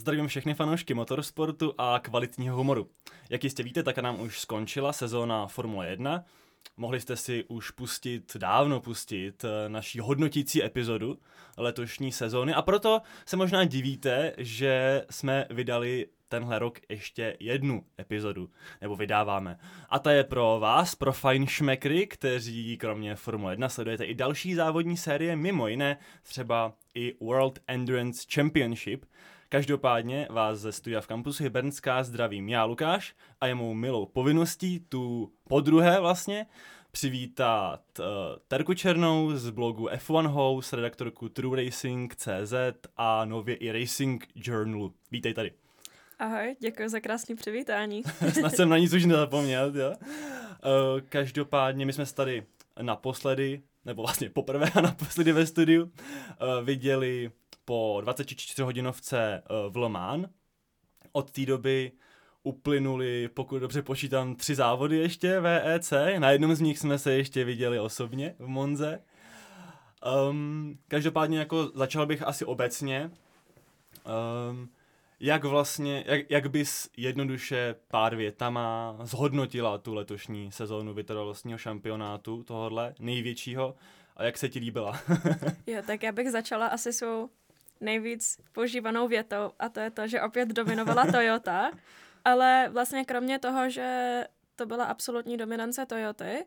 Zdravím všechny fanoušky motorsportu a kvalitního humoru. Jak jistě víte, tak nám už skončila sezóna Formule 1. Mohli jste si už pustit, dávno pustit, eh, naší hodnotící epizodu letošní sezóny a proto se možná divíte, že jsme vydali tenhle rok ještě jednu epizodu, nebo vydáváme. A ta je pro vás, pro fajnšmekry, kteří kromě Formule 1 sledujete i další závodní série, mimo jiné třeba i World Endurance Championship, Každopádně vás ze studia v kampusu Hybernská zdravím já, Lukáš, a je mou milou povinností tu podruhé vlastně přivítat uh, Terku Černou z blogu F1 House, redaktorku True Racing CZ a nově i Racing Journalu. Vítej tady. Ahoj, děkuji za krásné přivítání. Snad jsem na nic už nezapomněl, jo. Uh, každopádně my jsme tady naposledy, nebo vlastně poprvé a naposledy ve studiu, uh, viděli po 24 hodinovce uh, v Le Mans. Od té doby uplynuli, pokud dobře počítám, tři závody ještě VEC. Na jednom z nich jsme se ještě viděli osobně v Monze. Um, každopádně jako začal bych asi obecně. Um, jak vlastně, jak, jak bys jednoduše pár větama zhodnotila tu letošní sezónu vytrvalostního šampionátu tohohle největšího a jak se ti líbila? jo, tak já bych začala asi svou nejvíc používanou větou a to je to, že opět dominovala Toyota, ale vlastně kromě toho, že to byla absolutní dominance Toyoty,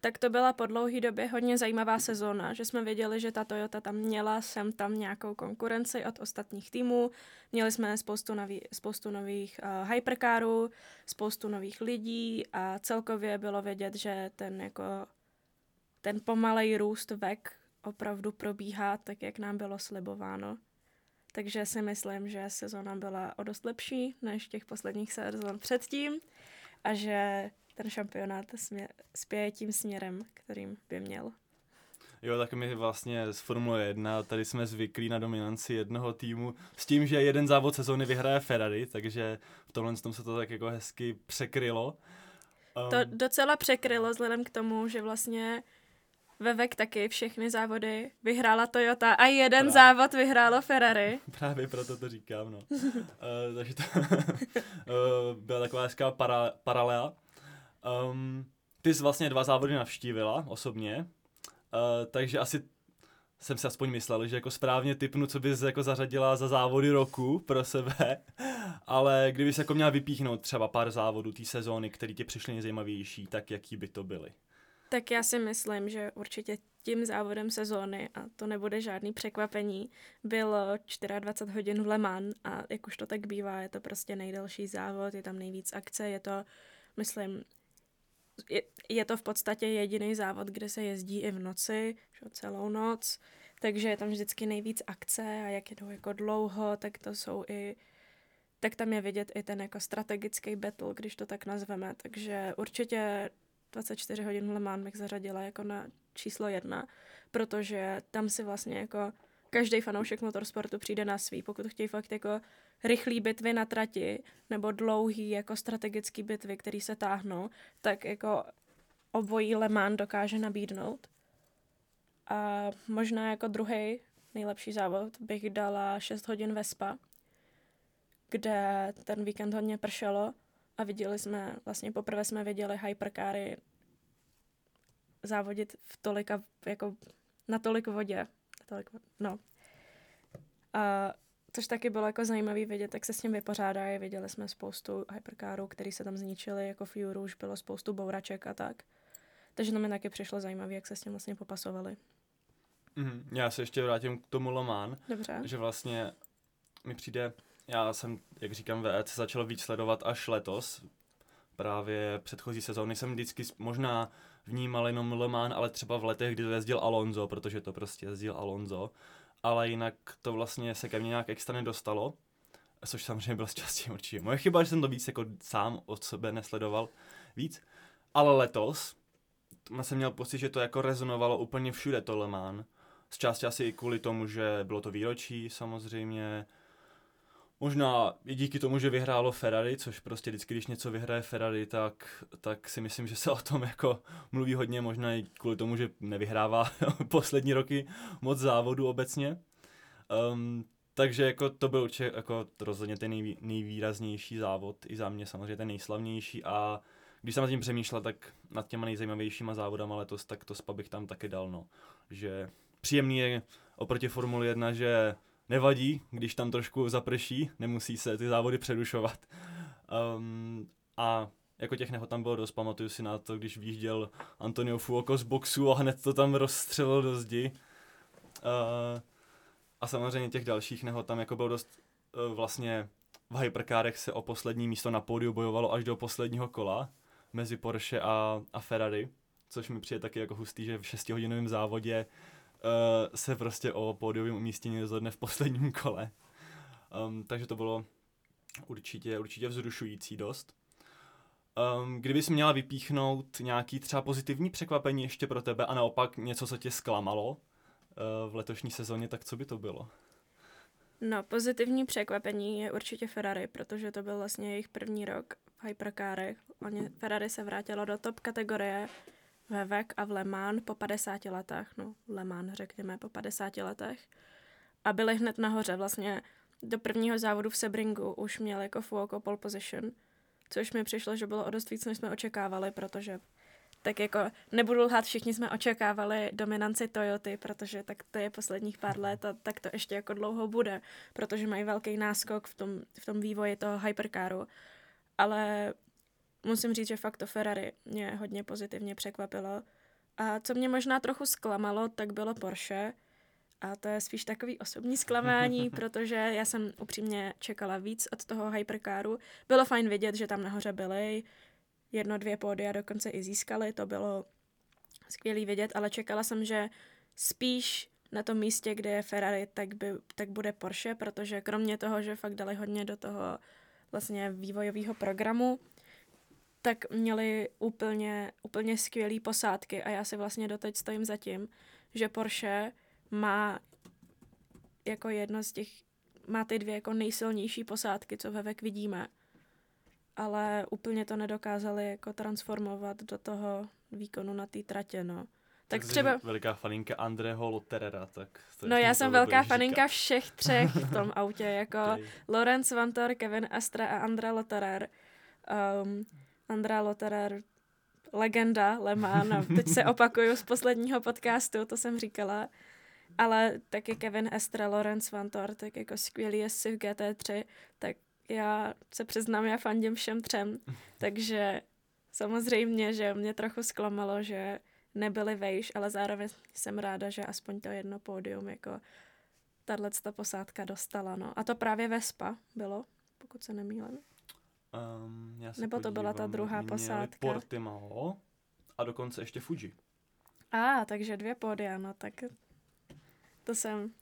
tak to byla po dlouhé době hodně zajímavá sezóna, že jsme věděli, že ta Toyota tam měla sem tam nějakou konkurenci od ostatních týmů. Měli jsme spoustu, nový, spoustu nových uh, hypercarů, spoustu nových lidí a celkově bylo vědět, že ten jako ten pomalej růst vek opravdu probíhá tak, jak nám bylo slibováno. Takže si myslím, že sezóna byla o dost lepší než těch posledních sezon předtím a že ten šampionát smě- spěje tím směrem, kterým by měl. Jo, tak my vlastně z Formule 1 tady jsme zvyklí na dominanci jednoho týmu s tím, že jeden závod sezóny vyhraje Ferrari, takže v tomhle tom se to tak jako hezky překrylo. Um, to docela překrylo vzhledem k tomu, že vlastně ve VEK taky všechny závody vyhrála Toyota a jeden Právě. závod vyhrálo Ferrari. Právě proto to říkám, no. uh, takže to uh, byla taková hezká para, paralela. Um, ty jsi vlastně dva závody navštívila osobně, uh, takže asi jsem si aspoň myslel, že jako správně typnu, co bys jako zařadila za závody roku pro sebe, ale kdybys jako měla vypíchnout třeba pár závodů té sezóny, které ti přišly nejzajímavější, tak jaký by to byly? Tak já si myslím, že určitě tím závodem sezóny, a to nebude žádný překvapení, bylo 24 hodin v Le Mans a jak už to tak bývá, je to prostě nejdelší závod, je tam nejvíc akce, je to, myslím, je, je to v podstatě jediný závod, kde se jezdí i v noci, že celou noc, takže je tam vždycky nejvíc akce a jak jedou jako dlouho, tak to jsou i tak tam je vidět i ten jako strategický battle, když to tak nazveme, takže určitě 24 hodin Le Mans bych zařadila jako na číslo jedna, protože tam si vlastně jako každý fanoušek motorsportu přijde na svý, pokud chtějí fakt jako rychlé bitvy na trati nebo dlouhý jako strategický bitvy, které se táhnou, tak jako obojí Le Mans dokáže nabídnout. A možná jako druhý nejlepší závod bych dala 6 hodin Vespa, kde ten víkend hodně pršelo a viděli jsme, vlastně poprvé jsme viděli hypercary závodit v tolika, jako na tolik vodě. Na tolik, no. A což taky bylo jako zajímavý vidět, jak se s tím vypořádají. Viděli jsme spoustu hypercarů, které se tam zničily, jako v Juru už bylo spoustu bouraček a tak. Takže to mi taky přišlo zajímavé, jak se s tím vlastně popasovali. Mm, já se ještě vrátím k tomu Lomán. Dobře. Že vlastně mi přijde, já jsem, jak říkám, VEC začal víc sledovat až letos. Právě předchozí sezóny jsem vždycky možná vnímal jenom Le Mans, ale třeba v letech, kdy to jezdil Alonso, protože to prostě jezdil Alonso. Ale jinak to vlastně se ke mně nějak extra nedostalo, což samozřejmě z části určitě moje chyba, že jsem to víc jako sám od sebe nesledoval víc. Ale letos jsem měl pocit, že to jako rezonovalo úplně všude to Le Mans. Z části asi i kvůli tomu, že bylo to výročí samozřejmě, Možná i díky tomu, že vyhrálo Ferrari, což prostě vždycky, když něco vyhraje Ferrari, tak, tak si myslím, že se o tom jako mluví hodně, možná i kvůli tomu, že nevyhrává poslední roky moc závodu obecně. Um, Takže jako to byl určitě jako rozhodně ten nejvý, nejvýraznější závod, i za mě samozřejmě ten nejslavnější a když jsem nad tím přemýšlel, tak nad těma nejzajímavějšíma závodama letos, tak to spa bych tam taky dal, no. Že příjemný je oproti Formuli 1, že nevadí, když tam trošku zaprší, nemusí se ty závody přerušovat. Um, a jako těch nehod tam bylo dost, pamatuju si na to, když výjížděl Antonio Fuoco z boxu a hned to tam rozstřelil do zdi. Uh, a samozřejmě těch dalších nehod tam jako bylo dost uh, vlastně v hyperkárech se o poslední místo na pódiu bojovalo až do posledního kola mezi Porsche a, a Ferrari, což mi přijde taky jako hustý, že v 6-hodinovém závodě uh, se prostě o pódiovém umístění rozhodne v posledním kole. Um, takže to bylo určitě, určitě vzrušující dost. Um, kdybys měla vypíchnout nějaký třeba pozitivní překvapení ještě pro tebe a naopak něco, co tě zklamalo uh, v letošní sezóně, tak co by to bylo? No, pozitivní překvapení je určitě Ferrari, protože to byl vlastně jejich první rok v hyperkárech. Oni, Ferrari se vrátilo do top kategorie ve VEC a v Le Mans po 50 letech, no Le Mans řekněme po 50 letech a byli hned nahoře vlastně do prvního závodu v Sebringu už měl jako Fuoco pole position, což mi přišlo, že bylo o dost víc, než jsme očekávali, protože tak jako nebudu lhát, všichni jsme očekávali dominanci Toyoty, protože tak to je posledních pár let a tak to ještě jako dlouho bude, protože mají velký náskok v tom, v tom vývoji toho hypercaru. Ale musím říct, že fakt to Ferrari mě hodně pozitivně překvapilo. A co mě možná trochu zklamalo, tak bylo Porsche. A to je spíš takový osobní zklamání, protože já jsem upřímně čekala víc od toho hypercaru. Bylo fajn vidět, že tam nahoře byli, jedno, dvě pódia dokonce i získali, to bylo skvělý vidět, ale čekala jsem, že spíš na tom místě, kde je Ferrari, tak, by, tak bude Porsche, protože kromě toho, že fakt dali hodně do toho vlastně vývojového programu, tak měli úplně, úplně skvělé posádky a já si vlastně doteď stojím za tím, že Porsche má jako jedno z těch, má ty dvě jako nejsilnější posádky, co ve VEK vidíme. Ale úplně to nedokázali jako transformovat do toho výkonu na té tratě, no. Tak, tak třeba... veliká faninka Andreho Lotterera, tak... No já jsem velká faninka říkat. všech třech v tom autě, jako okay. Lorenz Vantor, Kevin Astra a Andra Lotterer. Um, Andra Lotterer, legenda Le Mans, no, teď se opakuju z posledního podcastu, to jsem říkala, ale taky Kevin Estra, Lorenz Vantor, tak jako skvělý jezdci v GT3, tak já se přiznám, já fandím všem třem, takže samozřejmě, že mě trochu zklamalo, že nebyli vejš, ale zároveň jsem ráda, že aspoň to jedno pódium jako tahle posádka dostala, no. A to právě Vespa bylo, pokud se nemýlím. Um, já se Nebo to byla ta druhá posádka? Portimao a dokonce ještě Fuji. A, ah, takže dvě pódia, no tak to jsem...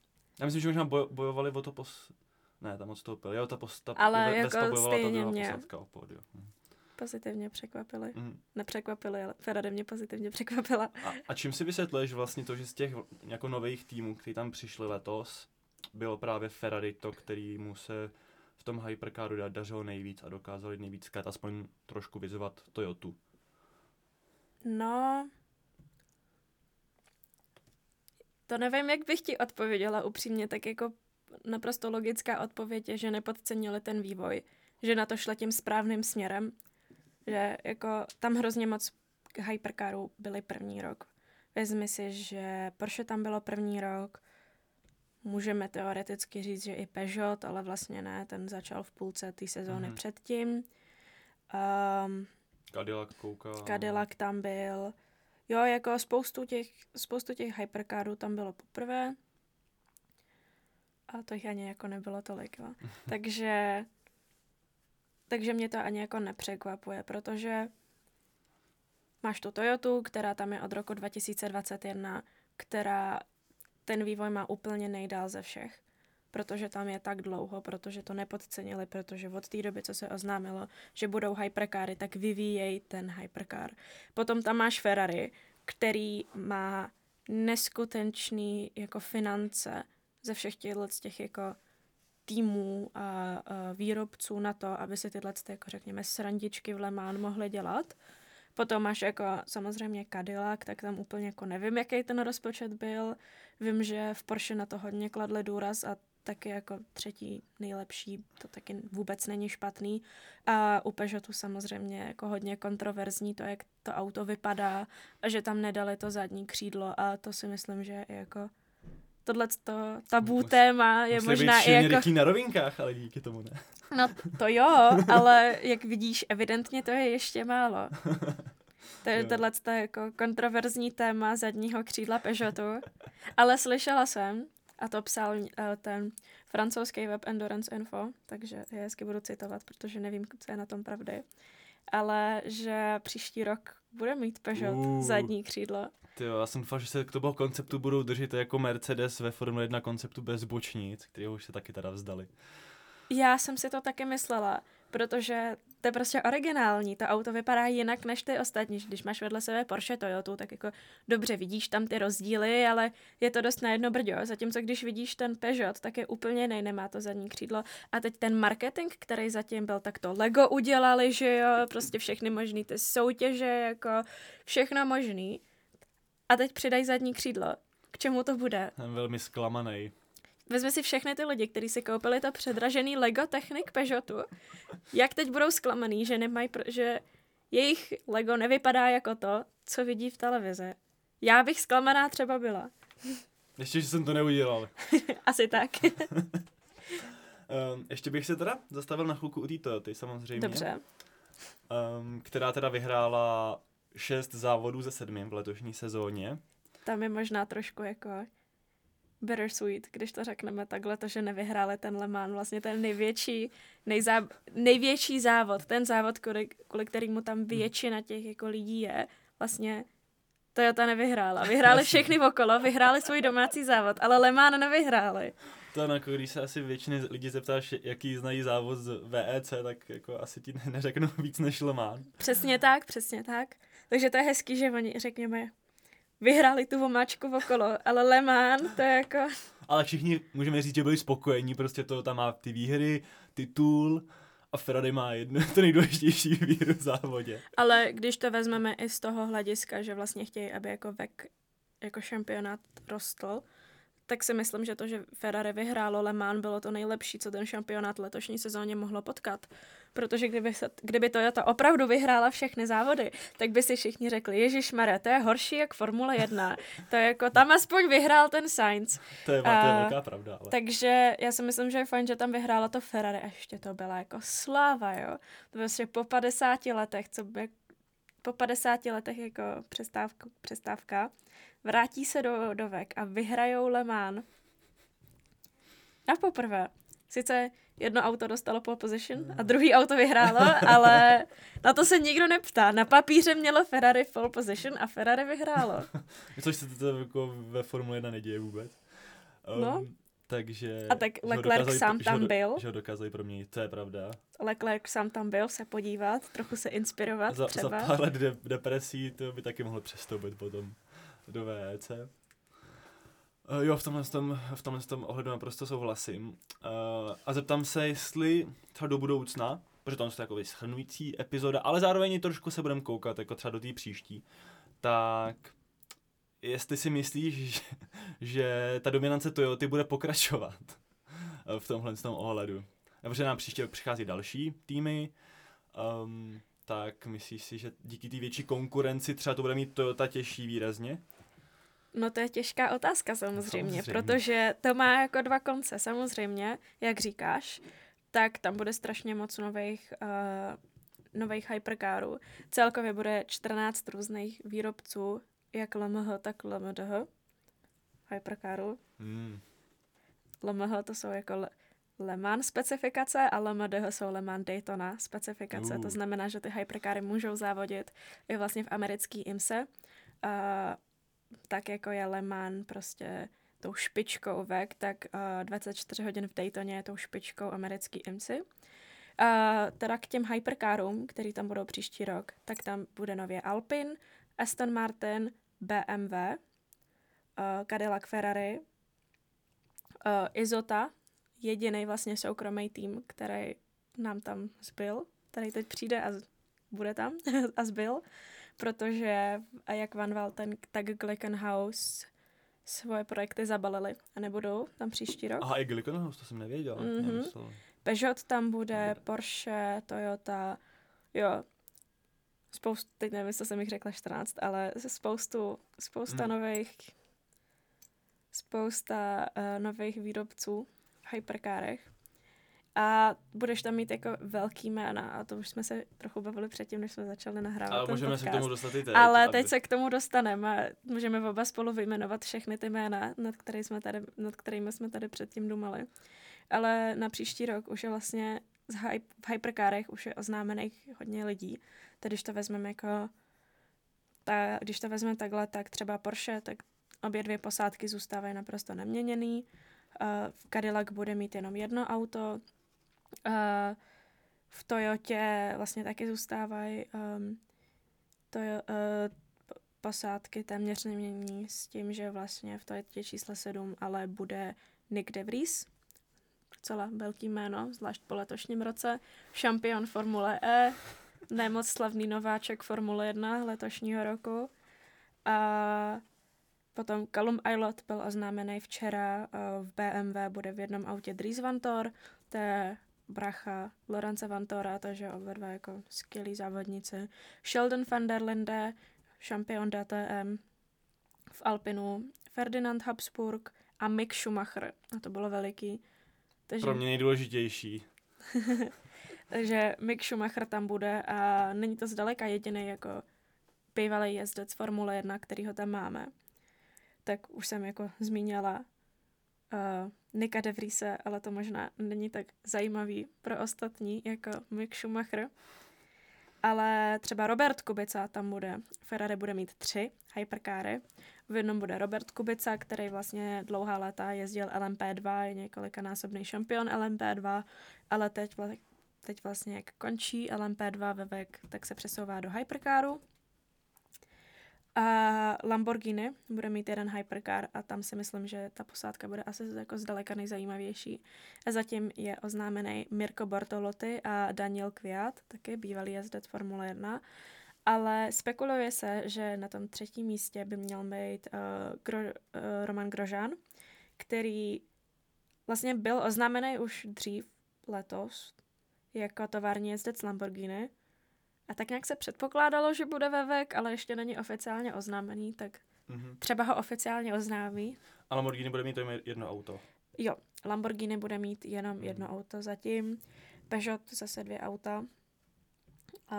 Já myslím, že možná boj, bojovali o to pos... Ne, tam odstoupil. Jo, ta, pos, ta Ale ve, jako stejně ta mě posádka o pódiu. Hm. Pozitivně překvapili. Mm. Nepřekvapili, ale Ferrari mě pozitivně překvapila. A, a čím si vysvětluješ vlastně to, že z těch jako nových týmů, kteří tam přišli letos, bylo právě Ferrari to, který mu se v tom hypercaru dařilo nejvíc a dokázali nejvíc kát aspoň trošku vyzvat Toyotu? No, to nevím, jak bych ti odpověděla upřímně, tak jako naprosto logická odpověď je, že nepodcenili ten vývoj, že na to šla tím správným směrem, že jako tam hrozně moc hypercarů byly první rok. Vezmi si, že Porsche tam bylo první rok, můžeme teoreticky říct, že i Peugeot, ale vlastně ne, ten začal v půlce té sezóny mm-hmm. předtím. Um, Cadillac kouká. Cadillac tam byl. Jo, jako spoustu těch, spoustu těch hypercarů tam bylo poprvé. A to jich ani jako nebylo tolik, jo. takže, takže mě to ani jako nepřekvapuje, protože máš tu Toyotu, která tam je od roku 2021, která ten vývoj má úplně nejdál ze všech protože tam je tak dlouho, protože to nepodcenili, protože od té doby, co se oznámilo, že budou hypercary, tak vyvíjejí ten hypercar. Potom tam máš Ferrari, který má neskutečný jako finance ze všech těchto těch jako týmů a, a výrobců na to, aby si tyhle, jako řekněme, srandičky v Le Mans mohly dělat. Potom máš jako samozřejmě Cadillac, tak tam úplně jako nevím, jaký ten rozpočet byl. Vím, že v Porsche na to hodně kladli důraz a taky jako třetí nejlepší, to taky vůbec není špatný. A u Peugeotu samozřejmě jako hodně kontroverzní to, jak to auto vypadá a že tam nedali to zadní křídlo a to si myslím, že je jako tohle to tabu Mus, téma je možná i jako... na rovinkách, ale díky tomu ne. No to jo, ale jak vidíš, evidentně to je ještě málo. To je tohle jako kontroverzní téma zadního křídla Peugeotu. Ale slyšela jsem, a to psal uh, ten francouzský web Endurance Info, takže je hezky budu citovat, protože nevím, co je na tom pravdy, ale že příští rok bude mít Peugeot uh. zadní křídlo. Jo, já jsem doufal, že se k tomu konceptu budou držet jako Mercedes ve Formule 1 konceptu bez bočnic, kterého už se taky teda vzdali. Já jsem si to taky myslela, protože to je prostě originální. To auto vypadá jinak než ty ostatní. Když máš vedle sebe Porsche Toyota, tak jako dobře vidíš tam ty rozdíly, ale je to dost na jedno brďo. Zatímco když vidíš ten Peugeot, tak je úplně jiný, nemá to zadní křídlo. A teď ten marketing, který zatím byl, tak to Lego udělali, že jo, prostě všechny možný ty soutěže, jako všechno možný. A teď přidají zadní křídlo. K čemu to bude? Jsem velmi zklamaný. Vezmi si všechny ty lidi, kteří si koupili to předražený Lego Technik Peugeotu. Jak teď budou zklamaný, že nemají, že jejich Lego nevypadá jako to, co vidí v televizi. Já bych zklamaná třeba byla. Ještě, že jsem to neudělal. Asi tak. um, ještě bych se teda zastavil na chvilku u té Toyoty, samozřejmě. Dobře. Um, která teda vyhrála šest závodů ze sedmi v letošní sezóně. Tam je možná trošku jako bittersweet, když to řekneme takhle, to, že nevyhráli ten Le Mans, vlastně ten největší, nejzá, největší závod, ten závod, kvůli, kvůli kterému tam hmm. většina těch jako lidí je, vlastně Toyota nevyhrála. Vyhráli všechny okolo, vyhráli svůj domácí závod, ale Le Mans nevyhráli. To jako když se asi většiny lidí zeptáš, jaký znají závod z VEC, tak jako asi ti neřeknou víc než Le Mans. Přesně tak, přesně tak. Takže to je hezký, že oni, řekněme, vyhráli tu vomáčku okolo, ale Le Mans, to je jako... Ale všichni můžeme říct, že byli spokojení, prostě to tam má ty výhry, titul a Ferrari má jedno, to nejdůležitější výhru v závodě. Ale když to vezmeme i z toho hlediska, že vlastně chtějí, aby jako vek jako šampionát rostl, tak si myslím, že to, že Ferrari vyhrálo Le Mans, bylo to nejlepší, co ten šampionát letošní sezóně mohlo potkat. Protože kdyby, se, kdyby Toyota opravdu vyhrála všechny závody, tak by si všichni řekli, Ježíš Mare, to je horší jak Formule 1. to je jako, tam aspoň vyhrál ten Sainz. To je, to je velká pravda. Ale... Takže já si myslím, že je fajn, že tam vyhrála to Ferrari a ještě to byla jako sláva, jo. To vlastně po 50 letech, co by po 50 letech jako přestávka, přestávka vrátí se do dovek a vyhrajou Le Mans. A poprvé. Sice jedno auto dostalo pole position a druhý auto vyhrálo, ale na to se nikdo neptá. Na papíře mělo Ferrari pole position a Ferrari vyhrálo. Což se to jako ve Formule 1 neděje vůbec. Um, no. Takže... A tak Leclerc sám tam byl. Že ho dokázali proměnit, to je pravda. Leclerc sám tam byl se podívat, trochu se inspirovat za, třeba. Za pár let de- depresí to by taky mohlo přestoupit potom do VEC. Uh, jo, v tomhle, tom, v tomhle tom ohledu naprosto souhlasím. Uh, a zeptám se, jestli třeba do budoucna, protože tam jsou takový schrnující epizoda, ale zároveň trošku se budeme koukat, jako třeba do té příští, tak jestli si myslíš, že, že ta dominance Toyota bude pokračovat v tomhle tom ohledu. Protože nám příště přichází další týmy, um, tak myslíš si, že díky té větší konkurenci třeba to bude mít Toyota těžší výrazně? No to je těžká otázka samozřejmě, samozřejmě, protože to má jako dva konce. Samozřejmě, jak říkáš, tak tam bude strašně moc nových, uh, nových hypercarů. Celkově bude 14 různých výrobců, jak LMH, tak LMDH hypercarů. Hmm. LMH to jsou jako Le Mans specifikace a LMDH jsou Le Mans Daytona specifikace. Uh. To znamená, že ty hypercary můžou závodit i vlastně v americký IMSE. Uh, tak jako je Le Mans prostě tou špičkou vek, tak uh, 24 hodin v Daytoně je tou špičkou americký IMSI. Uh, teda k těm hypercarům, který tam budou příští rok, tak tam bude nově Alpine, Aston Martin, BMW, uh, Cadillac Ferrari, uh, Izota, jediný vlastně soukromý tým, který nám tam zbyl, který teď přijde a bude tam a zbyl, protože a jak Van Valten, tak Glickenhaus svoje projekty zabalili a nebudou tam příští rok. Aha, i Glickenhaus, to jsem nevěděl. Mm-hmm. Peugeot tam bude, Dobre. Porsche, Toyota, jo, spoustu, teď nevím, co jsem jich řekla 14, ale spoustu, spousta mm. nových spousta uh, nových výrobců v hyperkárech. A budeš tam mít jako velký jména a to už jsme se trochu bavili předtím, než jsme začali nahrávat Ale můžeme podcast. se k tomu dostat i teď. Ale aby... teď se k tomu dostaneme. Můžeme oba spolu vyjmenovat všechny ty jména, nad, který jsme tady, nad kterými jsme tady předtím dumali. Ale na příští rok už je vlastně z hype, v hyperkárech už je oznámených hodně lidí. Tedy když to vezmeme jako ta, když to vezmeme takhle, tak třeba Porsche, tak obě dvě posádky zůstávají naprosto neměněný. Uh, Cadillac bude mít jenom jedno auto. Uh, v Toyotě vlastně taky zůstávají um, to, uh, posádky téměř nemění s tím, že vlastně v Toyotě čísle 7 ale bude Nick DeVries, docela velký jméno, zvlášť po letošním roce, šampion Formule E, nemoc slavný nováček Formule 1 letošního roku. A potom Callum Aylot byl oznámený včera v BMW, bude v jednom autě Dries Vantor, to je bracha Lorence Vantora, takže oba dva jako skvělí závodníci. Sheldon van der Linde, šampion DTM v Alpinu, Ferdinand Habsburg a Mick Schumacher. A to bylo veliký. Takže... Pro mě nejdůležitější. Takže Mick Schumacher tam bude a není to zdaleka jediný jako bývalý jezdec Formule 1, který ho tam máme. Tak už jsem jako zmínila uh, Nika de Vriese, ale to možná není tak zajímavý pro ostatní jako Mick Schumacher. Ale třeba Robert Kubica tam bude. Ferrari bude mít tři hyperkáry. V jednom bude Robert Kubica, který vlastně dlouhá léta jezdil LMP2, je několikanásobný šampion LMP2, ale teď, teď vlastně jak končí LMP2 ve VEK, tak se přesouvá do hypercaru. A Lamborghini bude mít jeden hypercar a tam si myslím, že ta posádka bude asi jako zdaleka nejzajímavější. A zatím je oznámený Mirko Bortolotti a Daniel Kviat, taky bývalý jezdec Formule 1. Ale spekuluje se, že na tom třetím místě by měl být uh, Gro, uh, Roman Grožán, který vlastně byl oznámený už dřív letos jako tovární jezdec Lamborghini. A tak nějak se předpokládalo, že bude ve VEK, ale ještě není oficiálně oznámený, tak mm-hmm. třeba ho oficiálně oznámí. A Lamborghini bude mít jedno auto. Jo, Lamborghini bude mít jenom mm. jedno auto zatím. Peugeot zase dvě auta. A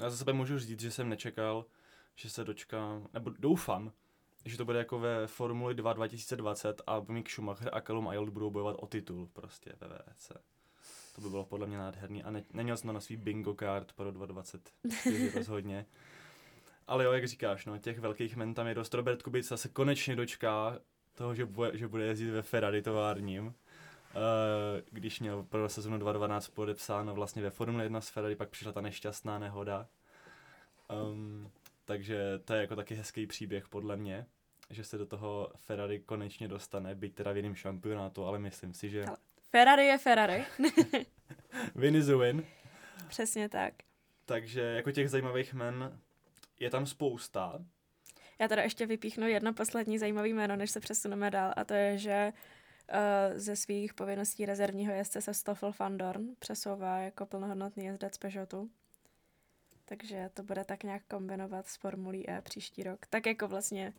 já za sebe můžu říct, že jsem nečekal, že se dočkám, nebo doufám, že to bude jako ve Formuli 2 2020 a Mick Schumacher a Callum Aylt budou bojovat o titul prostě ve VC. To by bylo podle mě nádherný a ne, neměl jsem to na svý bingo card pro 2024 rozhodně. Ale jo, jak říkáš, no, těch velkých men tam je dost. Robert Kubica se konečně dočká toho, že bude, že bude jezdit ve Ferrari továrním. Uh, když měl pro sezonu 2012 podepsáno vlastně ve Formule 1 s Ferrari, pak přišla ta nešťastná nehoda. Um, takže to je jako taky hezký příběh podle mě, že se do toho Ferrari konečně dostane, byť teda v jiném šampionátu, ale myslím si, že... Ferrari je Ferrari. win is a win. Přesně tak. Takže jako těch zajímavých men je tam spousta. Já teda ještě vypíchnu jedno poslední zajímavé jméno, než se přesuneme dál, a to je, že uh, ze svých povinností rezervního jezdce se Stoffel van Dorn přesouvá jako plnohodnotný jezdec Peugeotu. Takže to bude tak nějak kombinovat s Formulí E příští rok. Tak jako vlastně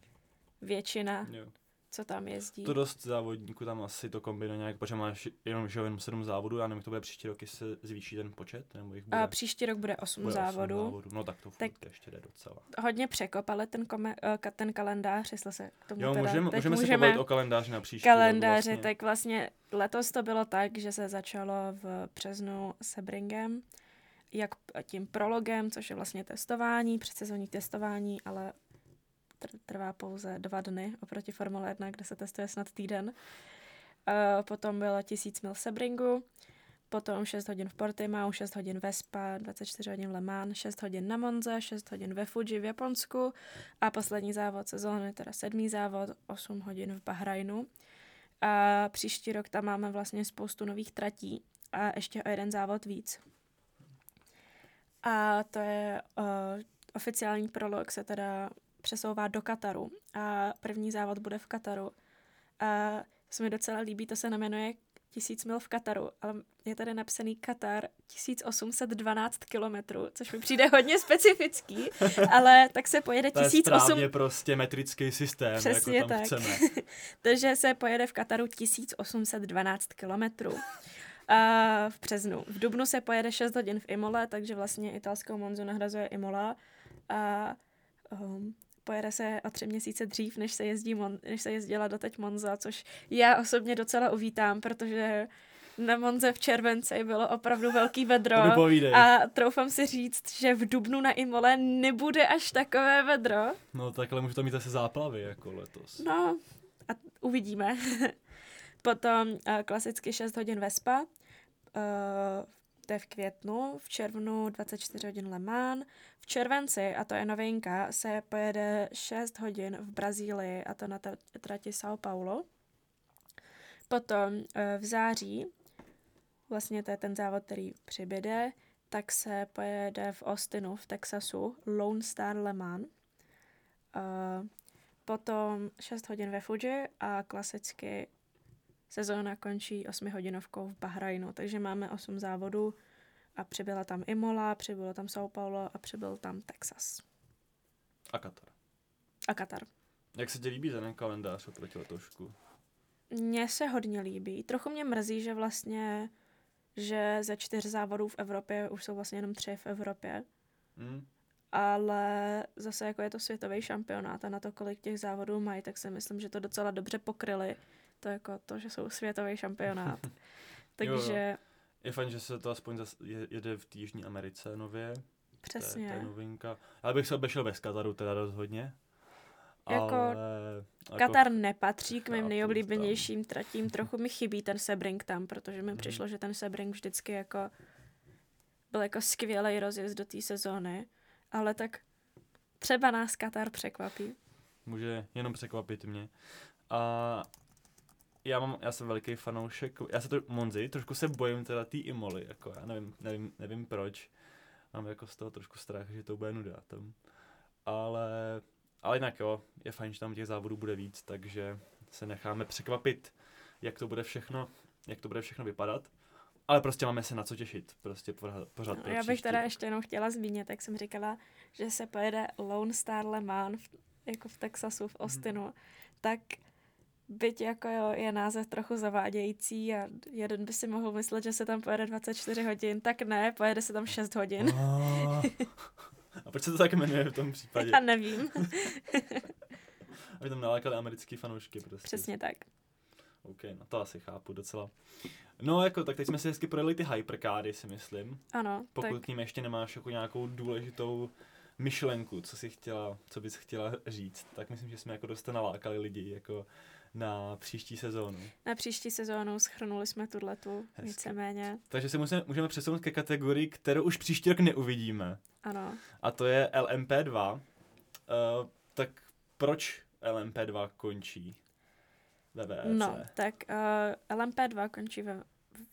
většina jo co tam jezdí. To dost závodníků tam asi to kombinuje nějak, protože máš jenom, že jenom sedm závodů, já nevím, to bude příští rok, jestli se zvýší ten počet, nebo jich bude... A příští rok bude osm bude závodů. závodů. No tak to tak ještě jde docela. Hodně překop, ale ten, kome, uh, ten kalendář, jestli se k tomu jo, teda, můžeme, můžeme, můžeme si pobavit o kalendáři na příští kalendáři, rok vlastně. tak vlastně letos to bylo tak, že se začalo v březnu Sebringem, jak tím prologem, což je vlastně testování, předsezonní testování, ale trvá pouze dva dny oproti Formule 1, kde se testuje snad týden. Uh, potom bylo 1000 mil Sebringu, potom 6 hodin v Portimao, 6 hodin ve Spa, 24 hodin v Le Mans, 6 hodin na Monze, 6 hodin ve Fuji v Japonsku a poslední závod sezóny, teda sedmý závod, 8 hodin v Bahrajnu. A příští rok tam máme vlastně spoustu nových tratí a ještě o jeden závod víc. A to je uh, oficiální prolog se teda přesouvá do Kataru a první závod bude v Kataru. A se mi docela líbí, to se jmenuje tisíc mil v Kataru, ale je tady napsaný Katar 1812 kilometrů, což mi přijde hodně specifický, ale tak se pojede 1800... To je prostě metrický systém, jako Přesně jako tam tak. chceme. Takže se pojede v Kataru 1812 kilometrů. Uh, v březnu. V Dubnu se pojede 6 hodin v Imole, takže vlastně italskou Monzu nahrazuje Imola. A um, pojede se o tři měsíce dřív, než se, jezdí Mon- než se jezdila doteď Monza, což já osobně docela uvítám, protože na Monze v červenci bylo opravdu velký vedro a troufám si říct, že v Dubnu na Imole nebude až takové vedro. No takhle může to mít zase záplavy jako letos. No a uvidíme. Potom uh, klasicky 6 hodin Vespa, uh, to je v květnu, v červnu 24 hodin Le Mans, v červenci, a to je novinka, se pojede 6 hodin v Brazílii, a to na trati São Paulo. Potom v září, vlastně to je ten závod, který přibyde, tak se pojede v Austinu v Texasu Lone Star Le Mans. Potom 6 hodin ve Fuji a klasicky Sezóna končí 8 hodinovkou v Bahrajnu, takže máme 8 závodů a přibyla tam Imola, přibylo tam São Paulo a přibyl tam Texas. A Katar. A Katar. Jak se ti líbí ten kalendář oproti letošku? Mně se hodně líbí. Trochu mě mrzí, že vlastně že ze čtyř závodů v Evropě už jsou vlastně jenom tři v Evropě. Mm. Ale zase jako je to světový šampionát a na to, kolik těch závodů mají, tak si myslím, že to docela dobře pokryli to jako to, že jsou světový šampionát. Takže... Jo, je fajn, že se to aspoň zas jede v Jižní Americe nově. Přesně. To je, to je novinka. Ale bych se obešel bez Kataru teda rozhodně. Jako, ale, jako Katar nepatří k mým nejoblíbenějším tam. tratím. Trochu mi chybí ten Sebring tam, protože mi hmm. přišlo, že ten Sebring vždycky jako byl jako skvělý rozjezd do té sezóny. Ale tak třeba nás Katar překvapí. Může jenom překvapit mě. A já, mám, já jsem veliký fanoušek, já se to, Monzy, trošku se bojím teda té Imoly, jako já nevím, nevím, nevím proč. Mám jako z toho trošku strach, že to bude nuda tam. Ale, ale jinak jo, je fajn, že tam těch závodů bude víc, takže se necháme překvapit, jak to bude všechno, jak to bude všechno vypadat. Ale prostě máme se na co těšit, prostě pořád, pořád no, Já bych příští. teda ještě jenom chtěla zmínit, jak jsem říkala, že se pojede Lone Star Le Mans, v, jako v Texasu, v Austinu, mm. tak byť jako jo, je název trochu zavádějící a jeden by si mohl myslet, že se tam pojede 24 hodin, tak ne, pojede se tam 6 hodin. A proč se to tak jmenuje v tom případě? Já nevím. Aby tam nalákali americký fanoušky prostě. Přesně tak. OK, no to asi chápu docela. No jako, tak teď jsme si hezky projeli ty hyperkády, si myslím. Ano. Pokud tak. k ním ještě nemáš jako nějakou důležitou myšlenku, co si chtěla, co bys chtěla říct, tak myslím, že jsme jako dost nalákali lidi, jako na příští sezónu. Na příští sezónu schrnuli jsme tu letu víceméně. Takže se musíme, můžeme přesunout ke kategorii, kterou už příští rok neuvidíme. Ano. A to je LMP2. Uh, eh, tak proč LMP2 končí ve VEC? No, tak uh, eh, LMP2 končí ve,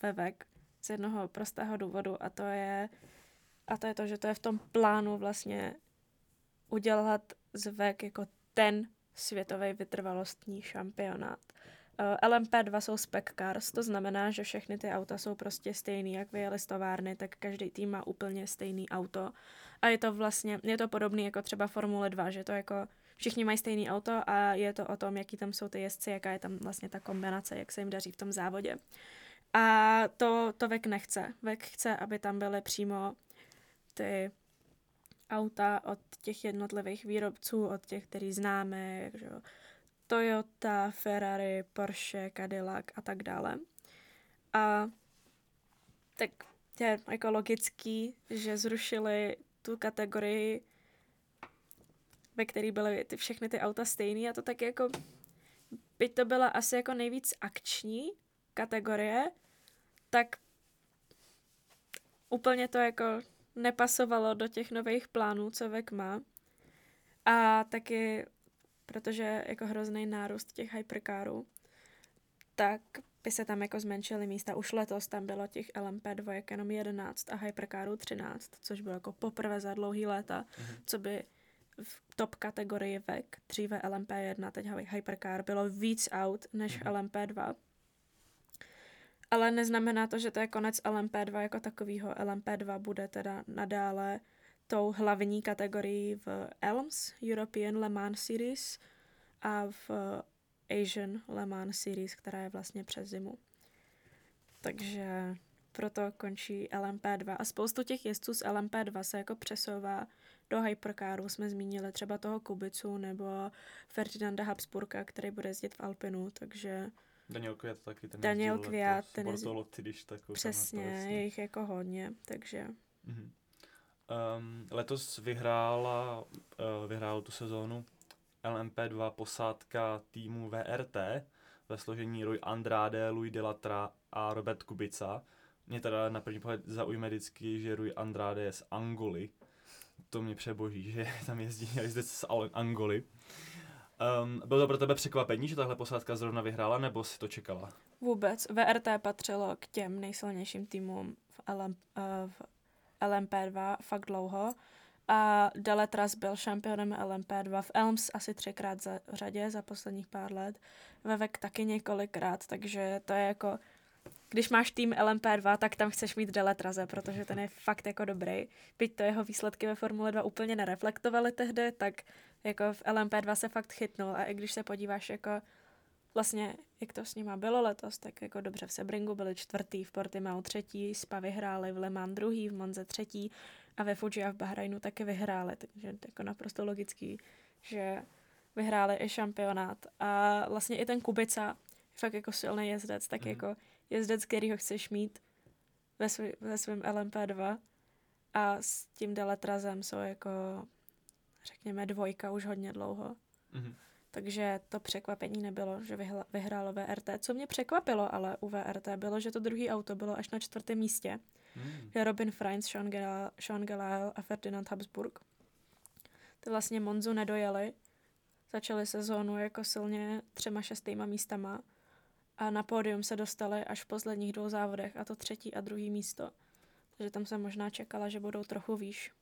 ve VEC z jednoho prostého důvodu a to je a to je to, že to je v tom plánu vlastně udělat z VEC jako ten světový vytrvalostní šampionát. Eh, LMP2 jsou spec cars, to znamená, že všechny ty auta jsou prostě stejný, jak vyjeli z továrny, tak každý tým má úplně stejný auto. A je to vlastně, je to podobné jako třeba Formule 2, že to jako všichni mají stejný auto a je to o tom, jaký tam jsou ty jezdci, jaká je tam vlastně ta kombinace, jak se jim daří v tom závodě. A to, to Vek nechce. Vek chce, aby tam byly přímo ty auta od těch jednotlivých výrobců, od těch, který známe, že jo, Toyota, Ferrari, Porsche, Cadillac a tak dále. A tak je jako logický, že zrušili tu kategorii, ve které byly ty, všechny ty auta stejné a to tak jako, byť to byla asi jako nejvíc akční kategorie, tak úplně to jako nepasovalo do těch nových plánů, co Vek má. A taky, protože jako hrozný nárůst těch hypercarů, tak by se tam jako zmenšily místa. Už letos tam bylo těch LMP2 jenom 11 a hypercarů 13, což bylo jako poprvé za dlouhý léta, mm-hmm. co by v top kategorii VEC, dříve LMP1, teď Hypercar, bylo víc aut než Mhm. LMP2. Ale neznamená to, že to je konec LMP2 jako takového. LMP2 bude teda nadále tou hlavní kategorií v ELMS, European Le Mans Series, a v Asian Le Mans Series, která je vlastně přes zimu. Takže proto končí LMP2 a spoustu těch jezdců z LMP2 se jako přesouvá do hypercaru. Jsme zmínili třeba toho Kubicu nebo Ferdinanda Habsburka, který bude jezdit v Alpinu, takže Daniel Květ taky ten Daniel jezdil Květ, ten jezdil- Bortolotti, když tak přesně, je jich jako hodně, takže Mhm. Um, letos vyhrála, uh, vyhrál tu sezónu LMP2 posádka týmu VRT ve složení Roy Andrade, Louis Delatra a Robert Kubica. Mě teda na první pohled zaujme vždycky, že Rui Andrade je z Angoly. To mě přeboží, že tam jezdí jezdec z Angoly. Um, bylo to pro tebe překvapení, že tahle posádka zrovna vyhrála, nebo si to čekala? vůbec. VRT patřilo k těm nejsilnějším týmům v, LM, eh, v LMP2 fakt dlouho. A Deletras byl šampionem LMP2 v Elms asi třikrát za řadě za posledních pár let, ve VEC taky několikrát, takže to je jako když máš tým LMP2, tak tam chceš mít Deletraze, protože ten je fakt jako dobrý. Byť to jeho výsledky ve Formule 2 úplně nereflektovaly tehdy, tak jako v LMP2 se fakt chytnul a i když se podíváš jako vlastně, jak to s nima bylo letos, tak jako dobře v Sebringu byli čtvrtý, v Portimao třetí, Spa vyhráli, v Le Mans druhý, v Monze třetí a ve Fuji a v Bahrajnu taky vyhráli, takže to jako naprosto logický, že vyhráli i šampionát a vlastně i ten Kubica fakt jako silný jezdec, tak Mhm. jako jezdec, kterýho chceš mít ve, svý, ve svém LMP2 a s tím Deletrazem jsou jako řekněme dvojka už hodně dlouho. Mhm. Takže to překvapení nebylo, že vyhla, vyhrálo VRT. Co mě překvapilo ale u VRT bylo, že to druhé auto bylo až na čtvrtém místě. Je Robin Freins, Sean, Gela, Sean Gelael a Ferdinand Habsburg. Ty vlastně Monzu nedojeli. Začali sezónu jako silně třema šestýma místama a na pódium se dostali až v posledních dvou závodech, a to třetí a druhý místo. Takže tam jsem možná čekala, že budou trochu výš.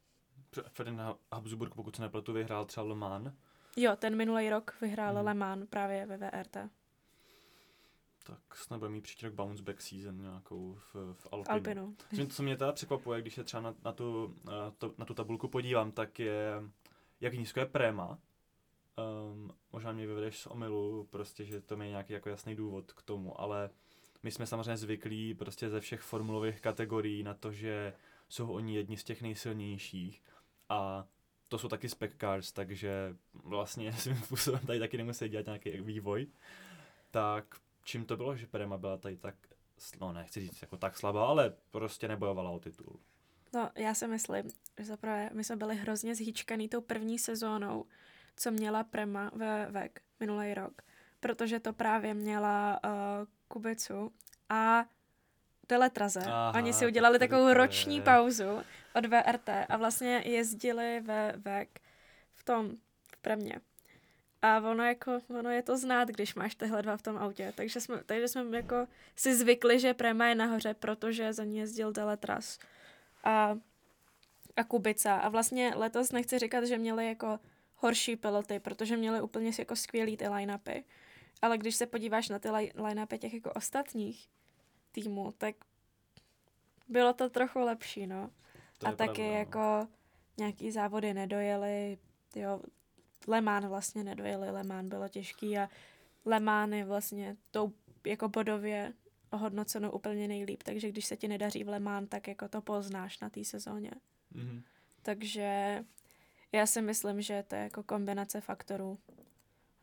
Ferdinand Habsburg, pokud se nepletu, vyhrál třeba Le Mans. Jo, ten minulý rok vyhrál Mhm. Le Mans právě ve VRT. Tak snad bude mít příští rok bounce back season nějakou v, v Alpinu. Alpinu. To, co mě teda překvapuje, když se třeba na, na, tu, na, to, na tu tabulku podívám, tak je, jak nízko je préma. Um, možná mě vyvedeš z omylu, prostě, že to má nějaký jako jasný důvod k tomu, ale my jsme samozřejmě zvyklí prostě ze všech formulových kategorií na to, že jsou oni jedni z těch nejsilnějších a to jsou taky spec cars, takže vlastně svým způsobem tady taky nemusí dělat nějaký vývoj. Tak čím to bylo, že Prema byla tady tak, no nechci říct jako tak slabá, ale prostě nebojovala o titul. No, já si myslím, že zaprvé my jsme byli hrozně zhýčkaný tou první sezónou, co měla Prema ve VEC minulý rok, protože to právě měla uh, Kubicu a Deletraze. Aha, Oni si udělali takovou to roční je. pauzu od VRT a vlastně jezdili ve VEC v tom, v Premě. A ono, jako, ono je to znát, když máš tyhle dva v tom autě. Takže jsme, takže jsme jako si zvykli, že Prema je nahoře, protože za ní jezdil Deletras a, a Kubica. A vlastně letos nechci říkat, že měli jako horší piloty, protože měli úplně jako skvělý ty line-upy. Ale když se podíváš na ty li- line-upy těch jako ostatních týmů, tak bylo to trochu lepší, no. To a taky pravda, no. jako nějaký závody nedojeli, jo, Le Mans vlastně nedojeli, Le Mans bylo těžký a Le Mans je vlastně tou jako bodově ohodnocenou úplně nejlíp, takže když se ti nedaří v Le Mans, tak jako to poznáš na té sezóně. Mhm. Takže já si myslím, že to je jako kombinace faktorů.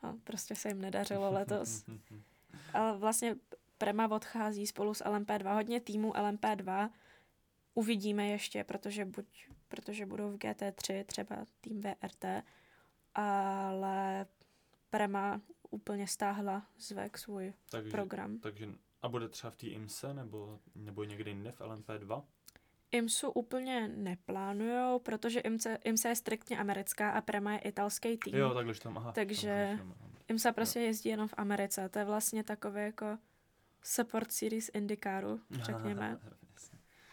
A prostě se jim nedařilo letos. Ale vlastně Prema odchází spolu s LMP2. Hodně týmů LMP2 uvidíme ještě, protože buď protože budou v GT3, třeba tým VRT, ale Prema úplně stáhla z VEC svůj takže, program. takže, a bude třeba v té IMSE nebo, nebo někde jinde v LMP2? IMSu úplně neplánujou, protože IMSA, IMSA je striktně americká a Prema je italský tým. Jo, takhle, tam, aha. Takže- tam IMSA prostě jezdí jenom v Americe. To je vlastně takové jako support series IndyCaru, řekněme.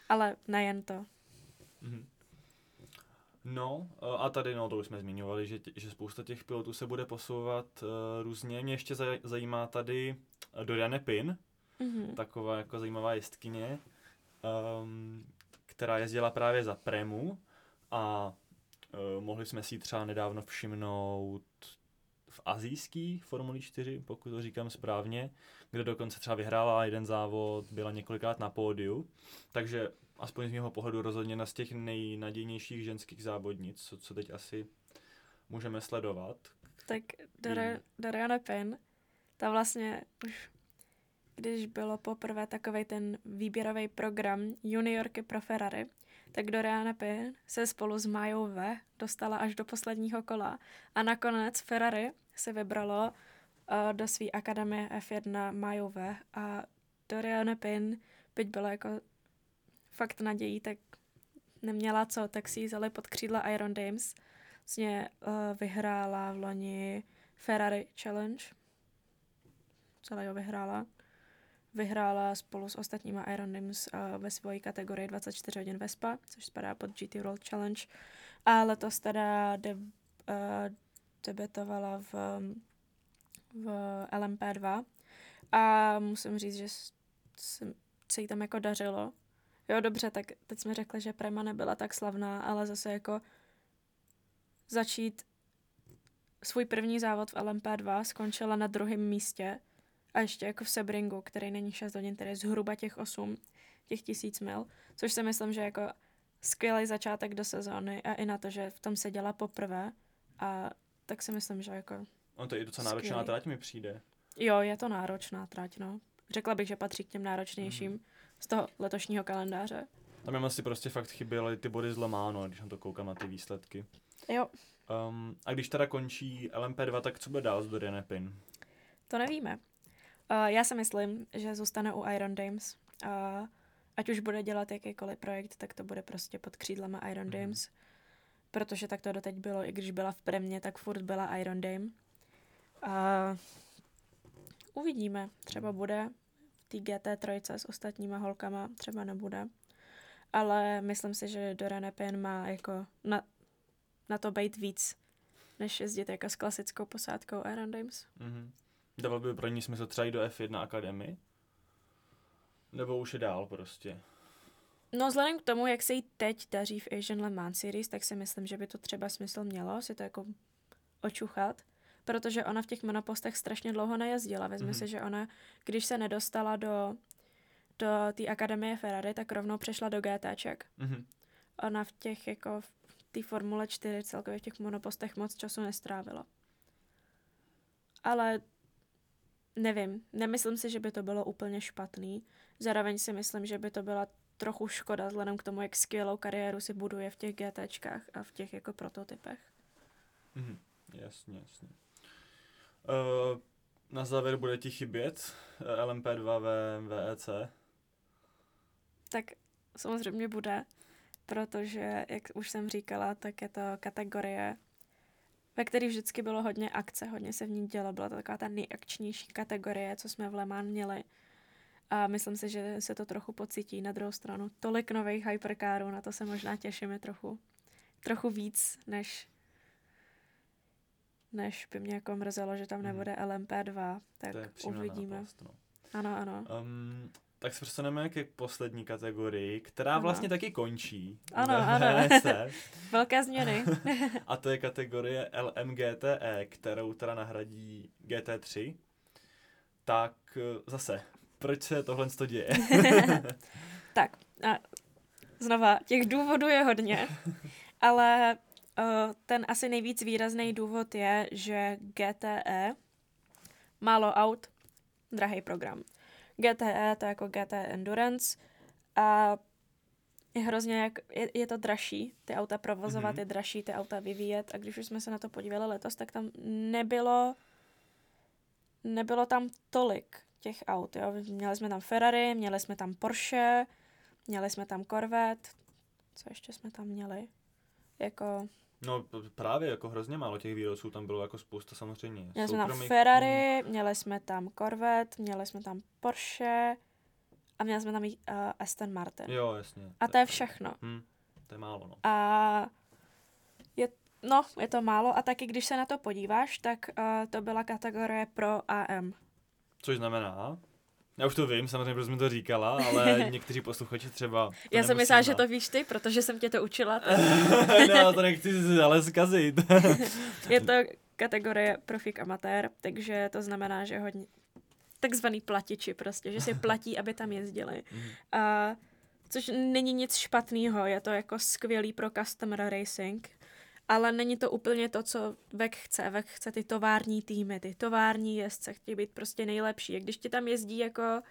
Ale nejen to. Mhm. No, eh, a tady, no, to už jsme zmiňovali, že, že spousta těch pilotů se bude posouvat uh, různě. Mě ještě zaj, zajímá tady Doriane Pin, mm-hmm. taková jako zajímavá jezdkyně, um, která jezdila právě za Premu a uh, mohli jsme si třeba nedávno všimnout v azijský Formuli 4, pokud to říkám správně, kde dokonce třeba vyhrála jeden závod, byla několikrát na pódiu, takže aspoň z mého pohledu rozhodně na z těch nejnadějnějších ženských závodnic, co, co teď asi můžeme sledovat. Tak Dare, Dariana Penn, ta vlastně už když bylo poprvé takový ten výběrový program juniorky pro Ferrari, tak Doriana Penn se spolu s Majou V dostala až do posledního kola a nakonec Ferrari se vybralo uh, do své akademie F1 Majou V a Doriana Penn, byť byla jako fakt nadějí, tak neměla co, tak si ji vzali pod křídla Iron Dames. Vlastně vyhrála v loni Ferrari Challenge. Celé ho vyhrála. Vyhrála spolu s ostatníma Iron Dames uh, ve své kategorii 24 hodin Vespa, což spadá pod GT World Challenge. A letos teda de, uh, debetovala v, v LMP2. A musím říct, že se, se jí tam jako dařilo jo dobře, tak teď jsme řekli, že Prema nebyla tak slavná, ale zase jako začít svůj první závod v LMP2 skončila na druhém místě a ještě jako v Sebringu, který není 6 hodin, který je zhruba těch 8, těch tisíc mil, což si myslím, že jako skvělý začátek do sezóny a i na to, že v tom se dělá poprvé a tak si myslím, že jako On to je docela náročná trať mi přijde. Jo, je to náročná trať, no. Řekla bych, že patří k těm náročnějším. Mm-hmm z toho letošního kalendáře. Tam mi asi prostě fakt chyběly ty body z Lemáno, když na to koukám na ty výsledky. Jo. Um, a když teda končí LMP2, tak co bude dál s Dorian Pin? To nevíme. Uh, já si myslím, že zůstane u Iron Dames. Uh, ať už bude dělat jakýkoliv projekt, tak to bude prostě pod křídlama Iron mm. Dames. Protože tak to doteď bylo, i když byla v Premě, tak furt byla Iron Dame. Uh, uvidíme, třeba bude té GT3 s ostatníma holkama třeba nebude. Ale myslím si, že Dora Nepen má jako na, na to být víc, než jezdit jako s klasickou posádkou Iron Dames. Mm-hmm. Dával by pro ní smysl třeba jít do F1 Academy? Nebo už je dál prostě? No vzhledem k tomu, jak se jí teď daří v Asian Le Mans Series, tak si myslím, že by to třeba smysl mělo si to jako očuchat protože ona v těch monopostech strašně dlouho nejezdila. Vezmi mm-hmm. si, že ona, když se nedostala do, do té akademie Ferrari, tak rovnou přešla do GTček. Mm-hmm. Ona v těch jako v té Formule 4 celkově v těch monopostech moc času nestrávila. Ale nevím, nemyslím si, že by to bylo úplně špatný. Zároveň si myslím, že by to byla trochu škoda vzhledem k tomu, jak skvělou kariéru si buduje v těch GTčkách a v těch jako prototypech. Mm, jasně, jasně. Uh, na závěr bude ti chybět eh, LMP2 ve VEC? Tak samozřejmě bude, protože, jak už jsem říkala, tak je to kategorie, ve které vždycky bylo hodně akce, hodně se v ní dělo, byla to taková ta nejakčnější kategorie, co jsme v Le Mans měli. A myslím si, že se to trochu pocítí. Na druhou stranu, tolik nových hypercarů, na to se možná těšíme trochu, trochu víc, než než by mě jako mrzelo, že tam mhm. nebude mm. LMP2, tak uvidíme. Náplast, no. Ano, ano. Um, tak se přesuneme k poslední kategorii, která ano. vlastně taky končí. Ano, ano. Velké změny. a to je kategorie LMGTE, kterou teda nahradí GT3. Tak eh, zase, proč se tohle to děje? tak, a znova, těch důvodů je hodně, ale Uh, ten asi nejvíc výrazný důvod je, že GTE málo aut, drahý program. GTE to je jako GT Endurance a je hrozně, jak, je, je to dražší, ty auta provozovat, mm-hmm. je dražší ty auta vyvíjet a když už jsme se na to podívali letos, tak tam nebylo nebylo tam tolik těch aut, jo. Měli jsme tam Ferrari, měli jsme tam Porsche, měli jsme tam Corvette, co ještě jsme tam měli? Jako No právě jako hrozně málo těch výrobců tam bylo jako spousta samozřejmě. Měli jsme tam Ferrari, hmm. měli jsme tam Corvette, měli jsme tam Porsche a měli jsme tam i uh, Aston Martin. Jo, jasně. A to je všechno. Hmm, to je málo, no. A no, je to málo a taky když se na to podíváš, tak uh, to byla kategorie pro AM. Což znamená? Já už to vím, samozřejmě, protože mi to říkala, ale někteří posluchači třeba... Já jsem myslela, že to víš ty, protože jsem tě to učila. no, to nechci ale zkazit. je to kategorie profik amatér, takže to znamená, že hodně takzvaný platiči prostě, že si platí, aby tam jezdili. Mhm. A, což není nic špatného, je to jako skvělý pro customer racing, ale není to úplně to, co VEK chce. VEK chce ty tovární týmy, ty tovární jezdce, chtějí být prostě nejlepší. A když ti tam jezdí jako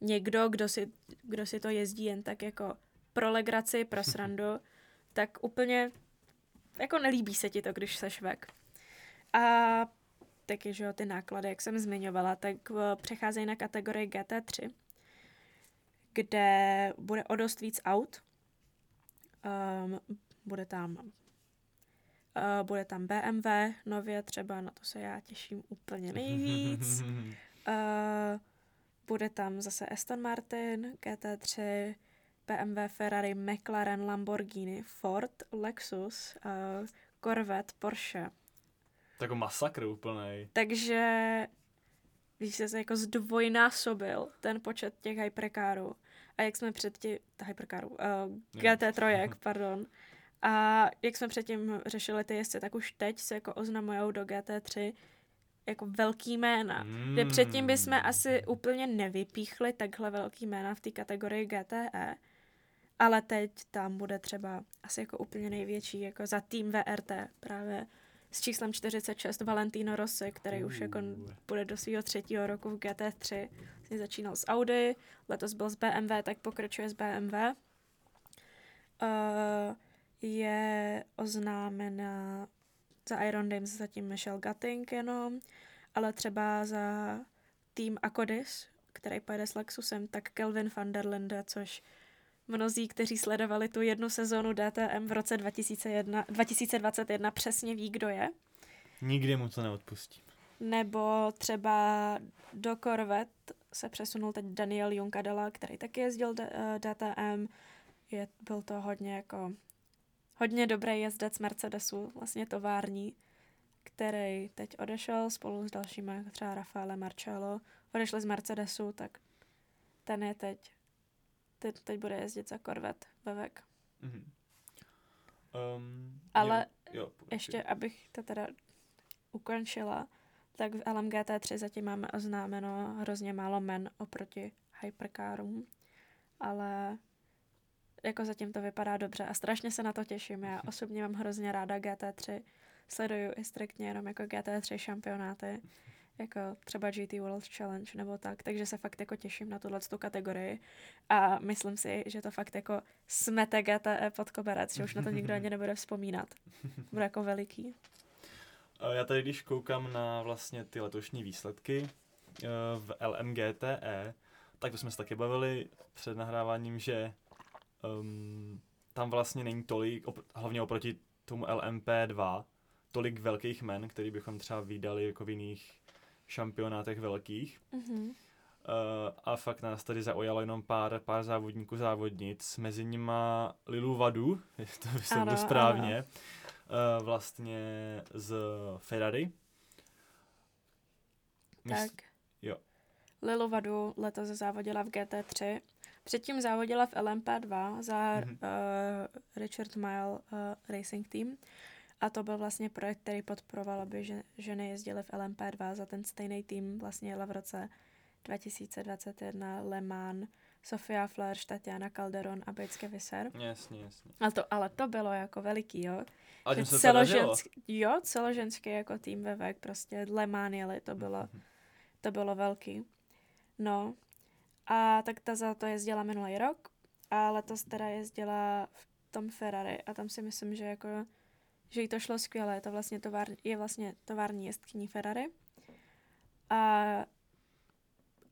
někdo, kdo si, kdo si to jezdí jen tak jako pro legraci, pro srandu, tak úplně jako nelíbí se ti to, když seš VEK. A taky, že jo, ty náklady, jak jsem zmiňovala, tak eh, přecházejí na kategorii GT3, kde bude o dost víc aut. Um, bude tam uh, bude tam BMW nově třeba, na to se já těším úplně nejvíc. Uh, bude tam zase Aston Martin, GT3, BMW, Ferrari, McLaren, Lamborghini, Ford, Lexus, uh, Corvette, Porsche. Tak masakr úplnej. Takže když se jako zdvojnásobil ten počet těch hypercarů a jak jsme předtím, hypercarů, uh, GT3, pardon, a jak jsme předtím řešili ty jezdce, tak už teď se jako oznamujou do GT3 jako velký jména. Mm. Kde předtím bychom asi úplně nevypíchli takhle velký jména v té kategorii GTE, ale teď tam bude třeba asi jako úplně největší, jako za tým VRT právě s číslem 46 Valentino Rossi, který už jako bude do svého třetího roku v GT3. Vlastně začínal s Audi, letos byl s BMW, tak pokračuje s BMW. Uh, je oznámena za Iron Dames zatím Michelle Gutting jenom, ale třeba za tým Akodis, který pojede s Lexusem, tak Kelvin van der Linde, což mnozí, kteří sledovali tu jednu sezónu DTM v roce 2001, 2021, přesně ví, kdo je. Nikdy mu to neodpustím. Nebo třeba do Corvette se přesunul teď Daniel Junkadela, který taky jezdil DTM. Je, byl to hodně jako hodně dobrý jezdec Mercedesu, vlastně tovární, který teď odešel spolu s dalšími, jako třeba Rafaele Marcello, odešli z Mercedesu, tak ten je teď, teď, teď bude jezdit za Corvette ve VEC. Mm-hmm. Um, Ale jo, jo, ještě, abych to teda ukončila, tak v LMGT3 zatím máme oznámeno hrozně málo men oproti hypercarům, ale jako zatím to vypadá dobře a strašně se na to těším. Já osobně mám hrozně ráda GT3. Sleduju i striktně jenom jako GT3 šampionáty, jako třeba GT World Challenge nebo tak, takže se fakt jako těším na tuhle tu kategorii a myslím si, že to fakt jako smete GTE pod koberec, že už na to nikdo ani nebude vzpomínat. Bude jako veliký. Já tady, když koukám na vlastně ty letošní výsledky eh, v LMGTE, tak to jsme se taky bavili před nahráváním, že um, tam vlastně není tolik, op- hlavně oproti tomu LMP2, tolik velkých men, který bychom třeba vydali jako v jiných šampionátech velkých. Mm-hmm. Uh, a fakt nás tady zaujalo jenom pár, pár závodníků, závodnic, mezi nima Lilu Vadu, to vysvětlu správně, Uh, vlastně z Ferrari. Tak. Jo. Lilu Vadu letos závodila v GT3 Předtím závodila v LMP2 za mm-hmm. uh, Richard Mile uh, Racing Team a to byl vlastně projekt, který podporoval, aby ženy jezdily v LMP2 za ten stejný tým vlastně jela v roce 2021 Le Mans, Sofia Flörš, Tatiana Calderon a Bejtske Visser. Jasně, jasně. Ale to, ale to bylo jako veliký, jo. A tím se celoženský, Jo, celoženský jako tým ve VEK, prostě Le Mans jeli, to bylo, mm-hmm. to bylo velký. No, a tak ta za to jezdila minulý rok a letos teda jezdila v tom Ferrari a tam si myslím, že jako že jí to šlo skvěle. Je to vlastně továr, je vlastně tovární jezdkyní Ferrari. A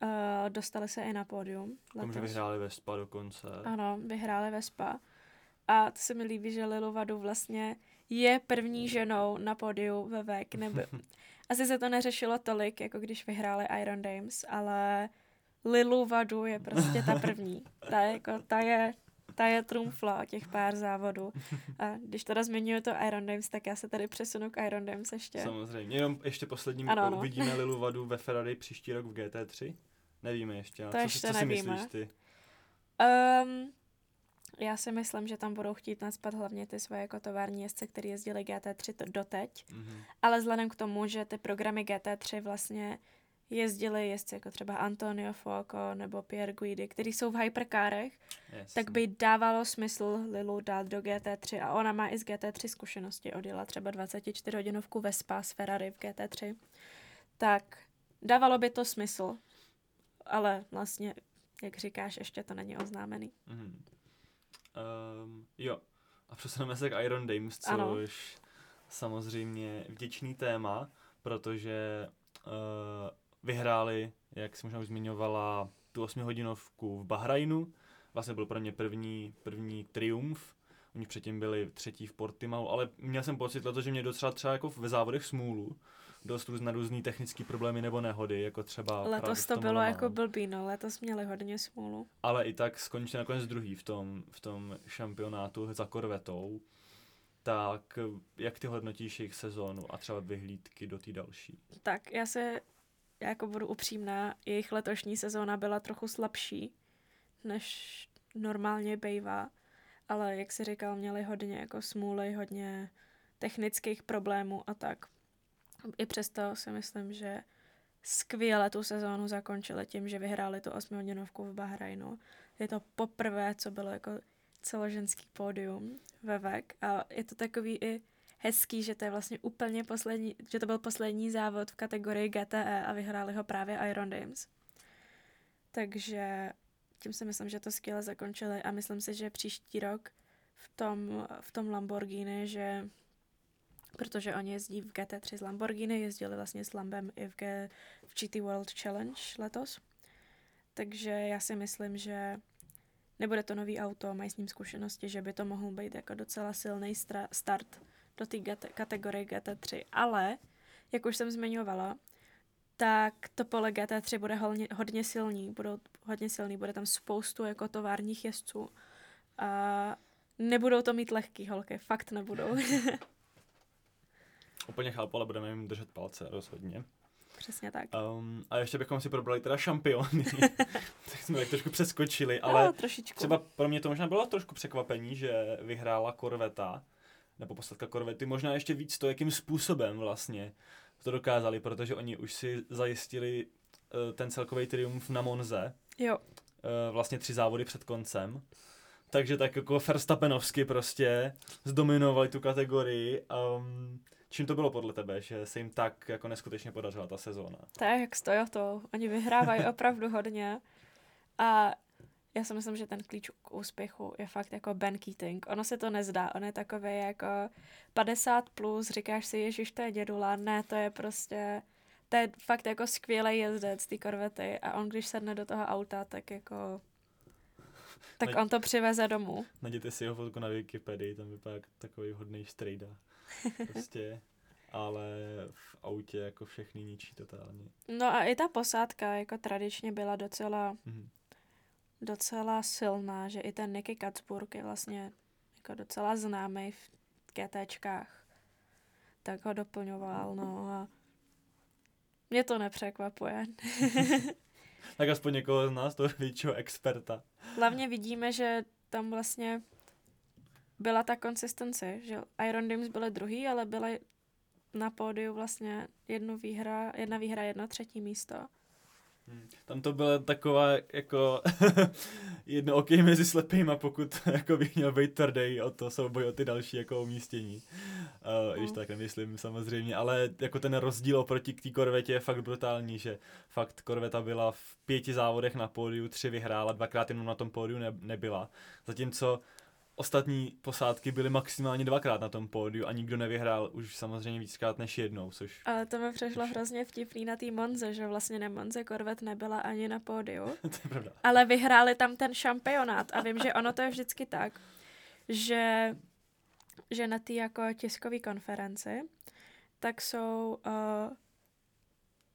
uh, dostali se i na pódium. Tom, že vyhráli ve Spa dokonce. Ano, vyhráli ve Spa. A to se mi líbí, že Lilu Vadu vlastně je první ženou na pódiu ve VEK. Nebo... Asi se to neřešilo tolik, jako když vyhráli Iron Dames, ale Lilu Vadu je prostě ta první. Ta, jako, ta je ta je trumfla těch pár závodů. A když teda zmiňuji to Iron Dames, tak já se tady přesunu k Iron Dames ještě. Samozřejmě, jenom ještě poslední, ano, ano. uvidíme Lilu Vadu ve Ferrari příští rok v GT3? Nevíme ještě. To co, ještě co nevíme. si myslíš ty? Um, já si myslím, že tam budou chtít naspat hlavně ty svoje jako tovární jezdce, které jezdili GT3 to doteď. Mm-hmm. Ale vzhledem k tomu, že ty programy GT3 vlastně jezdili jezdci jako třeba Antonio Fuoco nebo Pierre Guidi, kteří jsou v hyperkárech, yes. tak by dávalo smysl Lilu dát do GT3 a ona má i z GT3 zkušenosti, odjela třeba 24 hodinovku Vespa z Ferrari v GT3, tak dávalo by to smysl, ale vlastně, jak říkáš, ještě to není oznámený. Mm-hmm. Um, jo, a přesuneme se k Iron Dames, což ano. samozřejmě vděčný téma, protože uh, vyhráli, jak jsem možná už zmiňovala, tu 8 hodinovku v Bahrajnu. Vlastně byl pro mě první, první triumf. Oni předtím byli třetí v Portimau, ale měl jsem pocit, že mě docela třeba jako ve závodech smůlu. Dost na různý technické problémy nebo nehody, jako třeba Letos to bylo jako blbý, no, letos měli hodně smůlu. Ale i tak skončil nakonec druhý v tom, v tom šampionátu za korvetou. Tak jak ty hodnotíš jejich sezónu a třeba vyhlídky do té další? Tak já se já jako budu upřímná, jejich letošní sezóna byla trochu slabší, než normálně bývá, ale jak si říkal, měli hodně jako smůly, hodně technických problémů a tak. I přesto si myslím, že skvěle tu sezónu zakončili tím, že vyhráli tu osmihodinovku v Bahrajnu. Je to poprvé, co bylo jako celoženský pódium ve VEK a je to takový i hezký, že to je vlastně úplně poslední, že to byl poslední závod v kategorii GTE a vyhráli ho právě Iron Dames. Takže tím si myslím, že to skvěle zakončili a myslím si, že příští rok v tom, v tom Lamborghini, že protože oni jezdí v GT3 z Lamborghini, jezdili vlastně s Lambem i v, G, v GT World Challenge letos. Takže já si myslím, že nebude to nový auto, mají s ním zkušenosti, že by to mohl být jako docela silný start do té kategorie GT3, ale, jak už jsem zmiňovala, tak to pole GT3 bude hodně, hodně silný, budou hodně silný, bude tam spoustu jako továrních jezdců a nebudou to mít lehký holky, fakt nebudou. Úplně chápu, ale budeme jim držet palce rozhodně. Přesně tak. Um, a ještě bychom si probrali teda šampiony. tak jsme tak trošku přeskočili, ale no, trošičku. třeba pro mě to možná bylo trošku překvapení, že vyhrála Korveta, nebo posledka korvety, možná ještě víc to, jakým způsobem vlastně to dokázali, protože oni už si zajistili uh, ten celkový triumf na Monze. Jo. Uh, vlastně tři závody před koncem. Takže tak jako Verstappenovsky prostě zdominovali tu kategorii. Um, čím to bylo podle tebe, že se jim tak jako neskutečně podařila ta sezóna? Tak, stojí to. Oni vyhrávají opravdu hodně. A já si myslím, že ten klíč k úspěchu je fakt jako Ben Keating. Ono se to nezdá, on je takový jako 50 plus, říkáš si, ježiš, to je dědula, ne, to je prostě, to je fakt jako skvělý jezdec ty korvety a on, když sedne do toho auta, tak jako tak Naď... on to přiveze domů. Najděte si jeho fotku na Wikipedii, tam vypadá jako takový hodný strejda. Prostě ale v autě jako všechny ničí totálně. No a i ta posádka jako tradičně byla docela mm-hmm docela silná, že i ten Nicky Katzburg je vlastně jako docela známý v GTčkách. Tak ho doplňoval, no a mě to nepřekvapuje. tak aspoň někoho z nás, toho většího experta. Hlavně vidíme, že tam vlastně byla ta konsistence, že Iron Dims byly druhý, ale byly na pódiu vlastně jednu výhra, jedna výhra, jedno třetí místo. Hmm. Tam to byla taková jako jedno okej mezi slepýma, pokud jako bych měl být tvrdý o to souboj o ty další jako umístění. Uh, když tak nemyslím samozřejmě, ale jako ten rozdíl oproti k té korvetě je fakt brutální, že fakt korveta byla v pěti závodech na pódiu, tři vyhrála, dvakrát jenom na tom pódiu ne, nebyla. Zatímco ostatní posádky byly maximálně dvakrát na tom pódiu a nikdo nevyhrál už samozřejmě víckrát než jednou, což... Ale to mi přešlo hrozně vtipný na té Monze, že vlastně na Monze Korvet nebyla ani na pódiu. to je pravda. Ale vyhráli tam ten šampionát a vím, že ono to je vždycky tak, že, že na té jako tiskové konferenci tak jsou uh,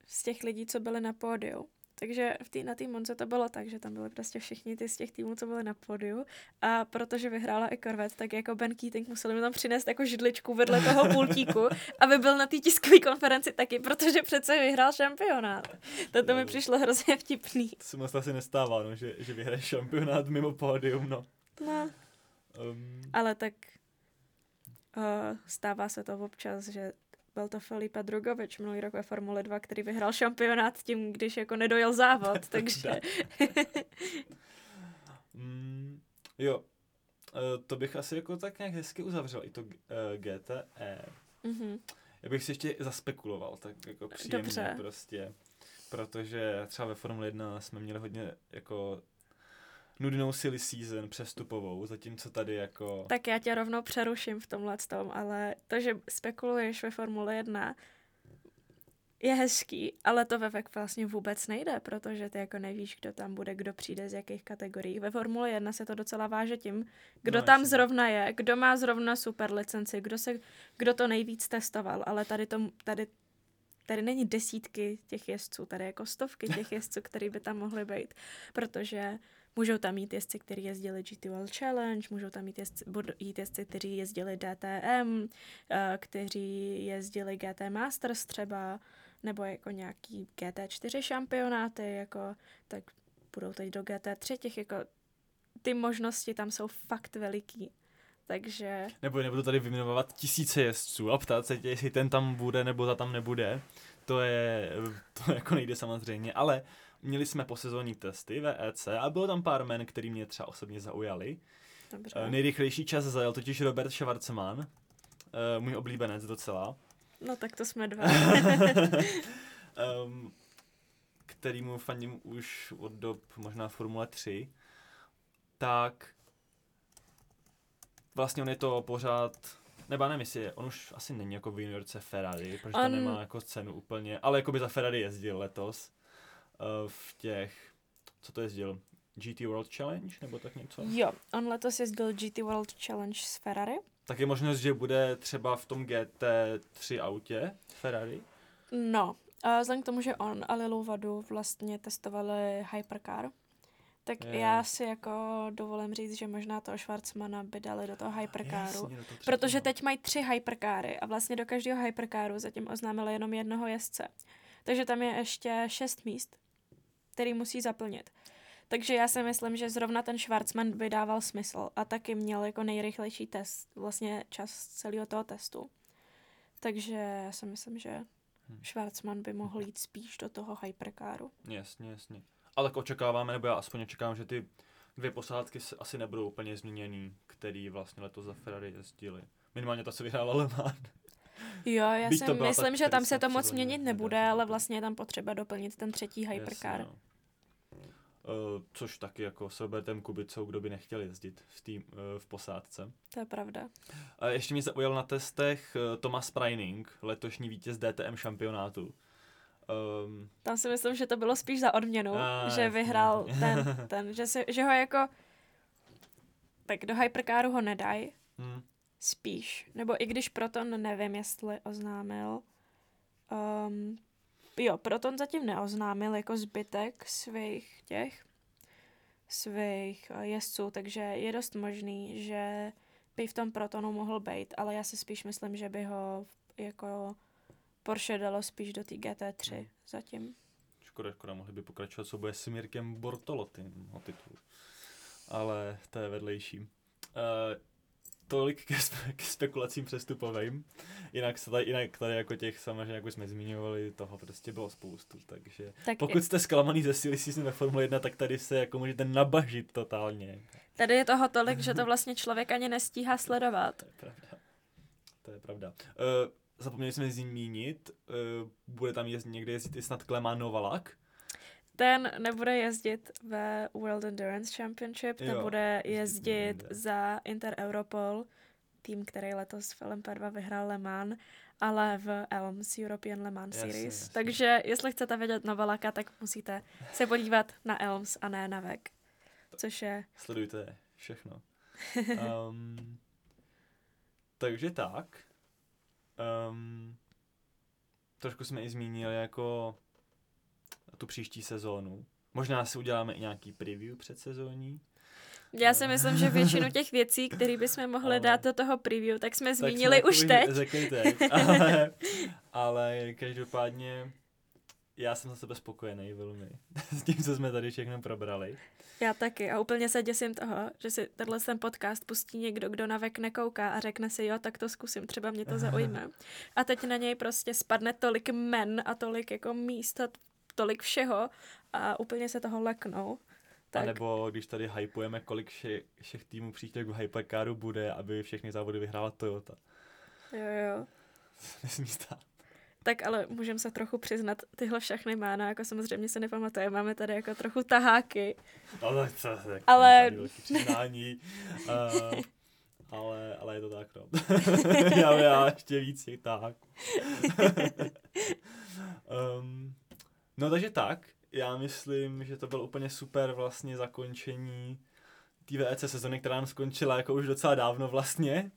z těch lidí, co byli na pódiu, Takže v tý, na té Monce to bylo tak, že tam byly prostě všichni ty z těch týmů, co byly na podiu. A protože vyhrála i Corvette, tak jako Ben Keating museli mi tam přinést jako židličku vedle toho pultíku, aby byl na té tiskové konferenci taky, protože přece vyhrál šampionát. To, to mi přišlo hrozně vtipný. To se moc asi nestává, no, že, že vyhraje šampionát mimo pódium, no. No, Um, ale tak uh, stává se to občas, že byl to Filipa Drugovič minulý rok ve Formule 2, který vyhrál šampionát tím, když jako nedojel závod, takže... mm, jo, uh, to bych asi jako tak nějak hezky uzavřel, i to uh, GTE. Mhm. Já bych si ještě zaspekuloval, tak jako příjemně Dobře. prostě. Protože třeba ve Formule 1 jsme měli hodně jako nudnou silly season přestupovou, zatímco tady jako... Tak já tě rovnou přeruším v tomhle tom, ale to, že spekuluješ ve Formule 1, je hezký, ale to ve VEK vlastně vůbec nejde, protože ty jako nevíš, kdo tam bude, kdo přijde z jakých kategorií. Ve Formule 1 se to docela váže tím, kdo No, tam jasně. zrovna je, kdo má zrovna super licenci, kdo, se, kdo to nejvíc testoval, ale tady, to, tady, tady není desítky těch jezdců, tady jako stovky těch jezdců, který by tam mohly být, protože Můžou tam mít jezdci, kteří jezdili GT World Challenge, můžou tam mít jezdci, jít jezdci, kteří jezdili DTM, eh, kteří jezdili GT Masters třeba, nebo jako nějaký GT4 šampionáty, jako, tak budou teď do GT3, těch jako, ty možnosti tam jsou fakt veliký. Takže Nebo nebudu tady vyjmenovat tisíce jezdců a ptát se tě, jestli ten tam bude nebo ta tam nebude. To je, to jako nejde samozřejmě, ale měli jsme posezónní testy VEC a bylo tam pár men, který mě třeba osobně zaujali. dobře. Eh, Nejrychlejší čas zajel totiž Robert Schwarzman, eh, můj oblíbenec docela. No tak to jsme dva. um, kterýmu fandím už od dob možná Formule 3, tak vlastně on je to pořád, nebo nevím, jestli je, on už asi není jako v juniorce Ferrari, protože on... On- nemá jako cenu úplně, ale jako by za Ferrari jezdil letos v těch, co to jezdil, GT World Challenge nebo tak něco? jo, on letos jezdil GT World Challenge s Ferrari. Tak je možnost, že bude třeba v tom GT3 autě Ferrari. No, a vzhledem k tomu, že on a Lilu Vadu vlastně testovali Hypercar, tak Jo. já si jako dovolím říct, že možná toho Schwarzmana by dali do toho Hypercaru. Jasně, do toho Protože třetího. teď mají tři hyperkáry a vlastně do každého hyperkáru zatím oznámili jenom jednoho jezdce. Takže tam je ještě šest míst, který musí zaplnit. Takže já si myslím, že zrovna ten Schwarzman by dával smysl a taky měl jako nejrychlejší test, vlastně čas celého toho testu. Takže já si myslím, že Hm. Schwarzman by mohl jít spíš do toho hyperkáru. Jasně, jasně. Ale tak očekáváme, nebo já aspoň očekávám, že ty dvě posádky se asi nebudou úplně změněný, který vlastně letos za Ferrari jezdili. Minimálně ta, co vyhrála Le. Jo, já Byť si myslím, že tam se 400 to moc měnit nebude, se ale vlastně je tam potřeba doplnit ten třetí hypercar. Jasně, no. Uh, což taky jako s Robertem Kubicou, kdo by nechtěl jezdit v, tým, uh, v posádce. To je pravda. A ještě mě zaujal na testech uh, Thomas Preining, letošní vítěz DTM šampionátu. Um, Tam si myslím, že to bylo spíš za odměnu, A, že jasně. vyhrál ten, ten že, si, že ho jako tak do hypercaru ho nedají, hm, spíš. Nebo i když Proton nevím, jestli oznámil. Um, jo, Proton zatím neoznámil jako zbytek svých těch svých eh, jezdců, takže je dost možný, že by v tom Protonu mohl být, ale já si spíš myslím, že by ho jako Porsche dalo spíš do té GT3 zatím. škoda, škoda, mohli by pokračovat souboj s Mirkem Bortolotim o titul. Ale to je vedlejší. Uh, tolik ke, spe- k spekulacím přestupovým. Jinak, se tady, jinak tady jako těch samozřejmě, jak už jsme zmiňovali, toho prostě bylo spoustu, takže Tak pokud jste zklamaný ze silly season ve Formule 1, tak tady se jako můžete nabažit totálně. Tady je toho tolik, že to vlastně člověk ani nestíhá sledovat. To je pravda. To je pravda. Uh, zapomněli jsme zmínit, uh, bude tam jezdit, někde jezdit i snad Kleman Novalak. Ten nebude jezdit ve World Endurance Championship, ten Jo, bude jezdit jinde. za Inter Europol, tým, který letos v LMP2 vyhrál Le Mans, ale v Elms European Le Mans Jasně, Series. jasně. Takže jestli chcete vědět Novalaka, tak musíte se podívat na Elms a ne na VEC. Což je Sledujte všechno. Um, takže tak. Um, trošku jsme i zmínili jako tu příští sezónu. Možná si uděláme i nějaký preview před sezóní. Já si myslím, že většinu těch věcí, které bychom mohli Ale- dát do toho preview, tak jsme Tak zmínili jsme už teď. Řekli teď. Ale, ale každopádně já jsem za sebe spokojený velmi s tím, co jsme tady všechno probrali. Já taky a úplně se děsím toho, že si tenhle ten podcast pustí někdo, kdo na vek nekouká a řekne si, jo, tak to zkusím, třeba mě to zaujme. A teď na něj prostě spadne tolik men a tolik jako míst a tolik všeho a úplně se toho leknou. Tak. Tak A nebo když tady hypujeme, kolik vše, všech týmů příští v Hypercaru bude, aby všechny závody vyhrála Toyota. jo, jo. Nesmí stát. Tak ale můžeme se trochu přiznat tyhle všechny jména, jako samozřejmě se nepamatuje, máme tady jako trochu taháky. Ale to je tak Ale- přiznání. uh, ale, ale je to tak, no. já, já ještě víc těch tak. um, no takže tak, já myslím, že to byl úplně super vlastně zakončení té VEC sezony, která nám skončila jako už docela dávno vlastně.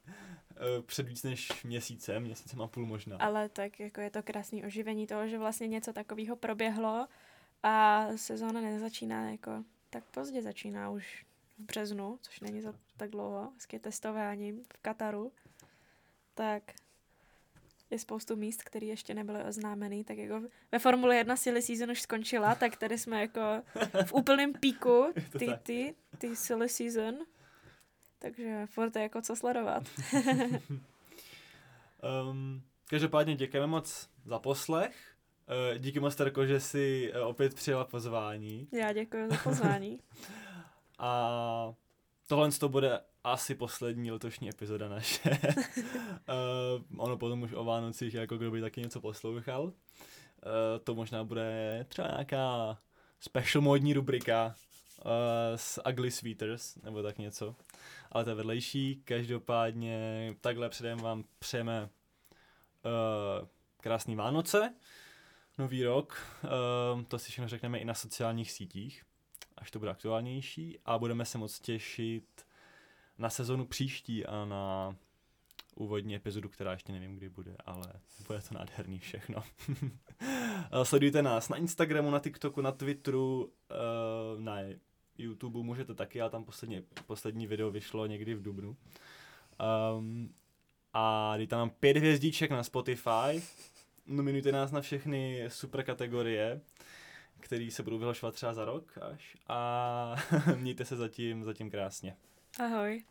eh, Před víc než měsícem, měsícem a půl možná. Ale tak jako je to krásný oživení toho, že vlastně něco takového proběhlo a sezóna nezačíná jako tak pozdě začíná už v březnu, což není za tak dlouho, hezky testováním v Kataru. Tak je spoustu míst, které ještě nebyly oznámený, tak jako ve Formule 1 silly season už skončila, tak tady jsme jako v úplném píku ty, ty, ty silly season. Takže furt je jako co sledovat. Um, každopádně děkujeme moc za poslech. Uh, díky moc, Terko, že jsi uh, opět přijela pozvání. Já děkuji za pozvání. A tohle to bude asi poslední letošní epizoda naše. uh, ono potom už o Vánocích, jako kdo by taky něco poslouchal. Uh, to možná bude třeba nějaká special módní rubrika uh, s Ugly Sweeters, nebo tak něco. Ale to je vedlejší. Každopádně takhle předem vám přejeme uh, krásný Vánoce, nový rok. Uh, to si všechno řekneme i na sociálních sítích až to bude aktuálnější a budeme se moc těšit na sezonu příští a na úvodní epizodu, která ještě nevím, kdy bude, ale bude to nádherný všechno. Sledujte nás na Instagramu, na TikToku, na Twitteru, eh, na YouTube můžete taky, ale tam poslední, poslední video vyšlo někdy v Dubnu. Um, a dejte nám pět hvězdíček na Spotify, nominujte nás na všechny super kategorie, který se budou vyhlašovat třeba za rok až. A mějte se zatím, zatím krásně. Ahoj.